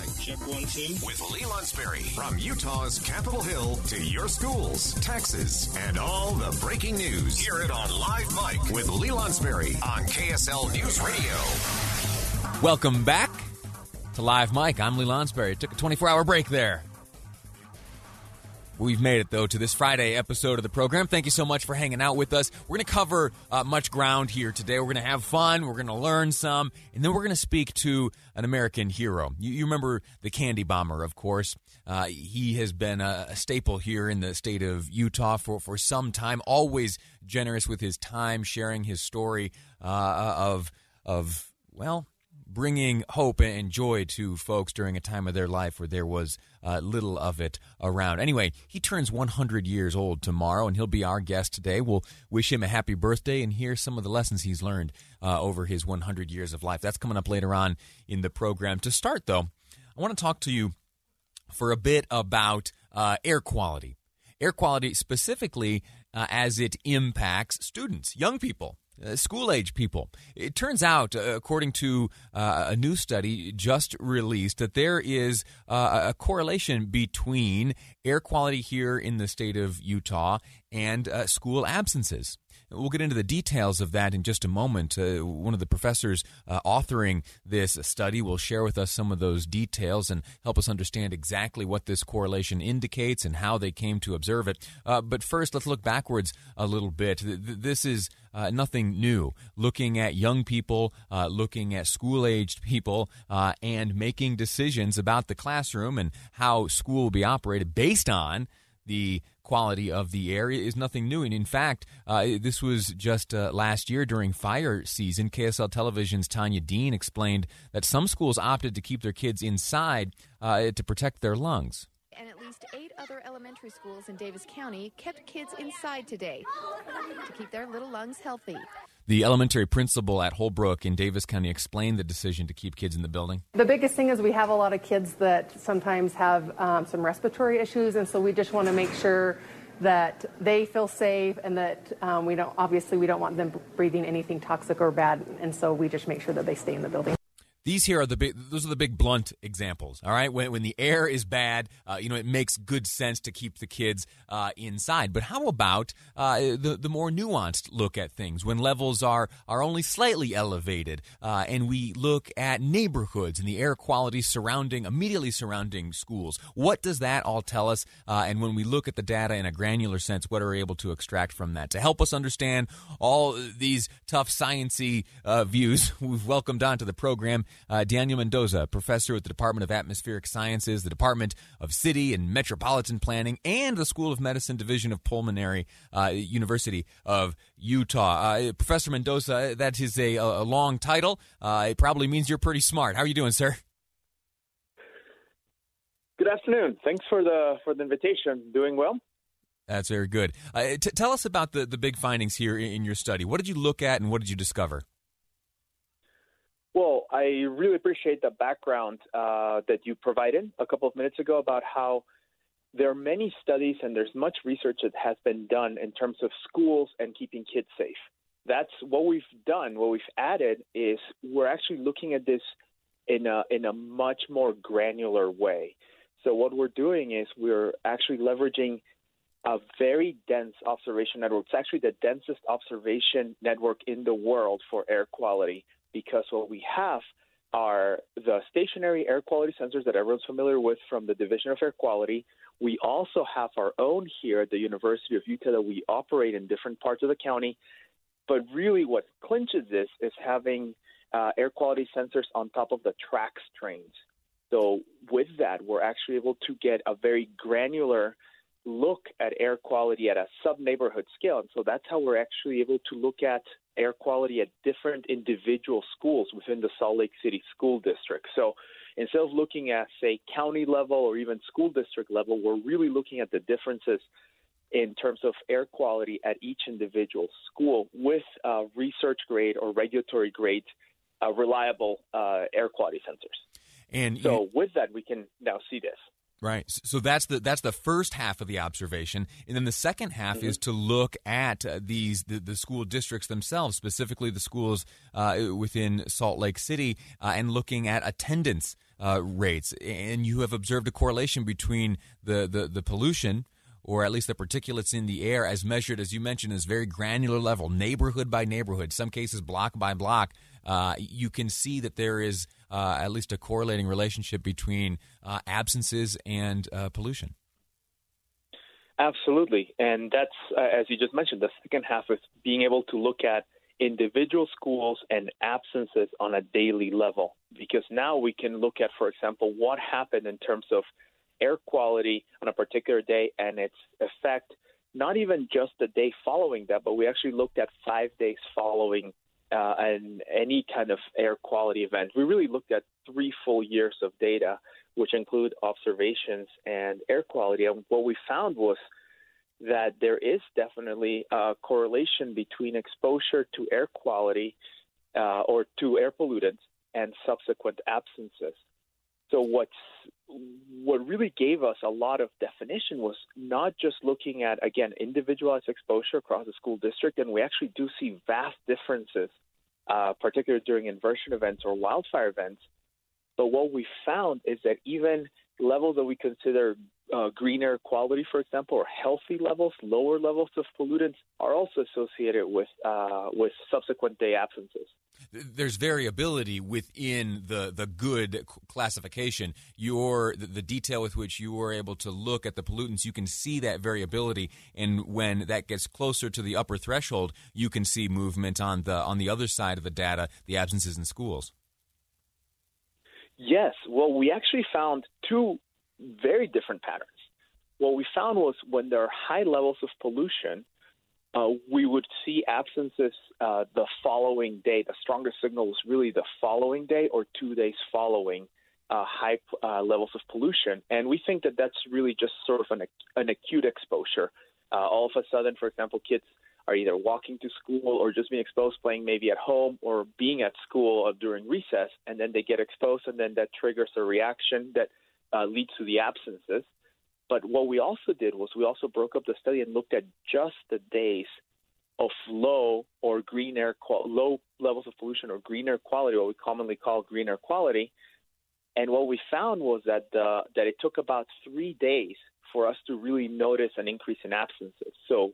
Live Mic. Check one, two. With Lee Lonsberry. From Utah's Capitol Hill to your schools, taxes, and all the breaking news. Hear it on Live Mic with Lee Lonsberry on KSL News Radio. Welcome back to Live Mic. I'm Lee Lonsberry. Took a 24 hour break there. We've made it, though, to this Friday episode of the program. Thank you so much for hanging out with us. We're going to cover uh, much ground here today. We're going to have fun. We're going to learn some. And then we're going to speak to an American hero. You, you remember the Candy Bomber, of course. Uh, he has been a, a, staple here in the state of Utah for, for some time, always generous with his time, sharing his story uh, of, of, well, bringing hope and joy to folks during a time of their life where there was uh, little of it around. Anyway, he turns 100 years old tomorrow, and he'll be our guest today. We'll wish him a happy birthday and hear some of the lessons he's learned uh, over his 100 years of life. That's coming up later on in the program. To start, though, I want to talk to you for a bit about uh, air quality. Air quality specifically uh, as it impacts students, young people. Uh, school age people. It turns out, uh, according to uh, a new study just released, that there is uh, a correlation between air quality here in the state of Utah and school absences. We'll get into the details of that in just a moment. Uh, one of the professors uh, authoring this study will share with us some of those details and help us understand exactly what this correlation indicates and how they came to observe it. Uh, but first, let's look backwards a little bit. This is uh, nothing new. Looking at young people, uh, looking at school aged people, uh, and making decisions about the classroom and how school will be operated based on the quality of the air is nothing new. And in fact, uh, this was just uh, last year during fire season. KSL Television's Tanya Dean explained that some schools opted to keep their kids inside uh, to protect their lungs. And at least eight other elementary schools in Davis County kept kids inside today to keep their little lungs healthy. The elementary principal at Holbrook in Davis County explained the decision to keep kids in the building. The biggest thing is we have a lot of kids that sometimes have um, some respiratory issues, and so we just want to make sure that they feel safe and that um, we don't obviously we don't want them breathing anything toxic or bad and so we just make sure that they stay in the building these here are the big those are the big blunt examples all right? When, when the air is bad uh, you know it makes good sense to keep the kids uh, inside. But how about uh, the, the more nuanced look at things? When levels are are only slightly elevated uh, and we look at neighborhoods and the air quality surrounding immediately surrounding schools what does that all tell us? Uh, and when we look at the data in a granular sense what are we able to extract from that? To help us understand all these tough sciency uh, views we've welcomed onto the program uh, Daniel Mendoza, professor at the Department of Atmospheric Sciences, the Department of City and Metropolitan Planning, and the School of Medicine Division of Pulmonary uh, University of Utah. Uh, professor Mendoza, that is a, a long title. Uh, it probably means you're pretty smart. How are you doing, sir? Good afternoon. Thanks for the for the invitation. Doing well. That's very good. Uh, t- tell us about the, the big findings here in, in your study. What did you look at and what did you discover? Well, I really appreciate the background uh, that you provided a couple of minutes ago about how there are many studies and there's much research that has been done in terms of schools and keeping kids safe. That's what we've done. What we've added is we're actually looking at this in a in a much more granular way. So what we're doing is we're actually leveraging a very dense observation network. It's actually the densest observation network in the world for air quality because what we have are the stationary air quality sensors that everyone's familiar with from the Division of Air Quality. We also have our own here at the University of Utah that we operate in different parts of the county. But really, what clinches this is having uh, air quality sensors on top of the TRAX trains. So, with that, we're actually able to get a very granular look at air quality at a sub neighborhood scale. And so that's how we're actually able to look at air quality at different individual schools within the Salt Lake City School District. So instead of looking at, say, county level or even school district level, we're really looking at the differences in terms of air quality at each individual school with uh, research grade or regulatory grade uh, reliable uh, air quality sensors. And so you, with that, we can now see this. Right. So that's the that's the first half of the observation, and then the second half mm-hmm. is to look at uh, these the, the, school districts themselves, specifically the schools uh, within Salt Lake City, uh, and looking at attendance uh, rates. And you have observed a correlation between the, the, the pollution or at least the particulates in the air as measured, as you mentioned, is very granular level, neighborhood by neighborhood, some cases block by block. Uh, you can see that there is uh, at least a correlating relationship between uh, absences and uh, pollution. Absolutely. And that's, uh, as you just mentioned, the second half is being able to look at individual schools and absences on a daily level. Because now we can look at, for example, what happened in terms of air quality on a particular day and its effect, not even just the day following that, but we actually looked at five days following uh, any kind of air quality event. We really looked at three full years of data, which include observations and air quality. And what we found was that there is definitely a correlation between exposure to air quality uh, or to air pollutants and subsequent absences. So what's what really gave us a lot of definition was not just looking at again individualized exposure across the school district, and we actually do see vast differences, uh, particularly during inversion events or wildfire events. But what we found is that even levels that we consider uh, green air quality, for example, or healthy levels, lower levels of pollutants, are also associated with uh, with subsequent day absences. There's variability within the the good classification. Your the, the detail with which you were able to look at the pollutants, you can see that variability, and when that gets closer to the upper threshold, you can see movement on the on the other side of the data, the absences in schools. Yes. Well, we actually found two very different patterns. What we found was when there are high levels of pollution, uh, we would see absences uh, the following day. The strongest signal was really the following day or two days following uh, high uh, levels of pollution. And we think that that's really just sort of an, an acute exposure. Uh, all of a sudden, for example, kids are either walking to school or just being exposed playing maybe at home or being at school during recess, and then they get exposed, and then that triggers a reaction that uh, leads to the absences. But what we also did was we also broke up the study and looked at just the days of low or green air low levels of pollution or green air quality, what we commonly call green air quality. And what we found was that uh, that it took about three days for us to really notice an increase in absences. So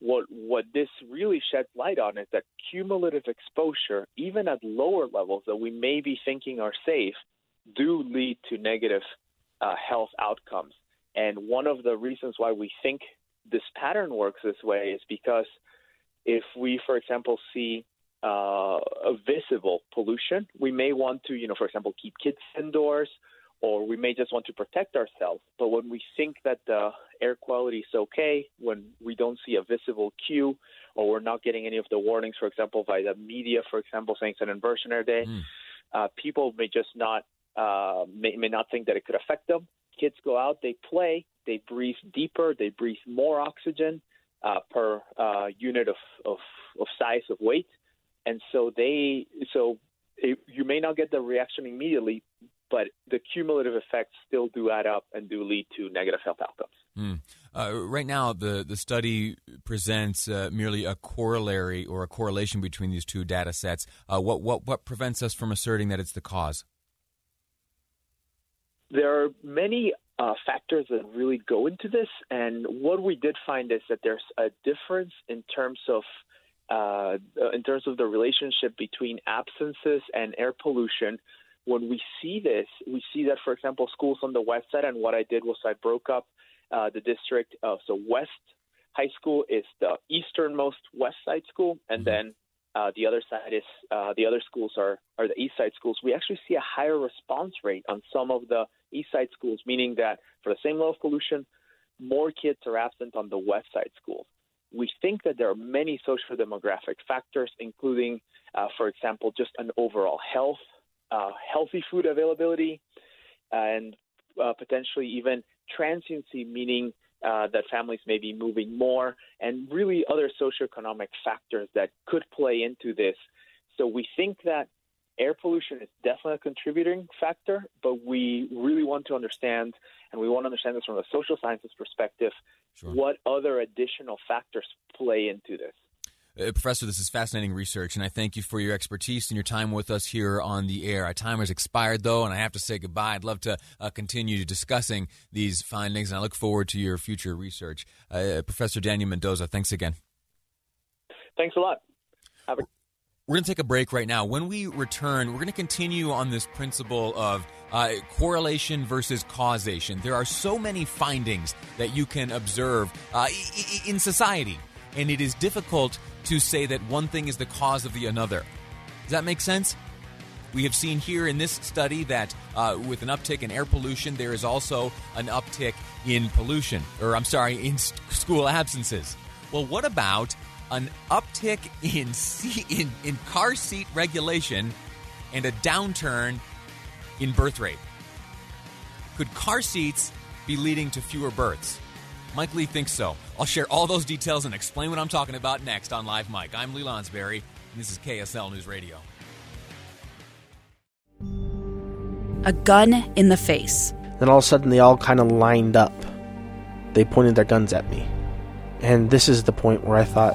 what what this really sheds light on is that cumulative exposure, even at lower levels that we may be thinking are safe, do lead to negative uh, health outcomes. And one of the reasons why we think this pattern works this way is because if we, for example, see uh, a visible pollution, we may want to, you know, for example, keep kids indoors, or we may just want to protect ourselves. But when we think that the air quality is okay, when we don't see a visible cue, or we're not getting any of the warnings, for example, by the media, for example, saying it's an inversion air day, mm. uh, people may just not uh, may, may not think that it could affect them. Kids go out, they play, they breathe deeper, they breathe more oxygen uh, per uh, unit of, of, of size of weight, and so they so it, you may not get the reaction immediately, but the cumulative effects still do add up and do lead to negative health outcomes. Mm. Uh, right now, the, the study presents uh, merely a corollary or a correlation between these two data sets. Uh, what, what, what prevents us from asserting that it's the cause? There are many uh, factors that really go into this, and what we did find is that there's a difference in terms of uh, in terms of the relationship between absences and air pollution. When we see this, we see that, for example, schools on the west side, and what I did was I broke up uh, the district. Uh, so West High School is the easternmost West Side school, and then uh, the other side is uh, the other schools are are the East Side schools. We actually see a higher response rate on some of the East Side schools, meaning that for the same level of pollution, more kids are absent on the West Side schools. We think that there are many social demographic factors, including, uh, for example, just an overall health, uh, healthy food availability, and uh, potentially even transiency, meaning uh, that families may be moving more, and really other socioeconomic factors that could play into this. So we think that air pollution is definitely a contributing factor, but we really want to understand, and we want to understand this from a social sciences perspective, Sure. what other additional factors play into this. Uh, Professor, this is fascinating research, and I thank you for your expertise and your time with us here on the air. Our time has expired, though, and I have to say goodbye. I'd love to uh, continue discussing these findings, and I look forward to your future research. Uh, Professor Daniel Mendoza, thanks again. Thanks a lot. Have a We're going to take a break right now. When we return, we're going to continue on this principle of uh, correlation versus causation. There are so many findings that you can observe uh, in society, and it is difficult to say that one thing is the cause of the another. Does that make sense? We have seen here in this study that uh, with an uptick in air pollution, there is also an uptick in pollution, or I'm sorry, in school absences. Well, what about an uptick in, se- in in car seat regulation and a downturn in birth rate? Could car seats be leading to fewer births? Mike Lee thinks so. I'll share all those details and explain what I'm talking about next on Live Mic. I'm Lee Lonsberry, and this is KSL News Radio. A gun in the face. Then all of a sudden, they all kind of lined up. They pointed their guns at me. And this is the point where I thought,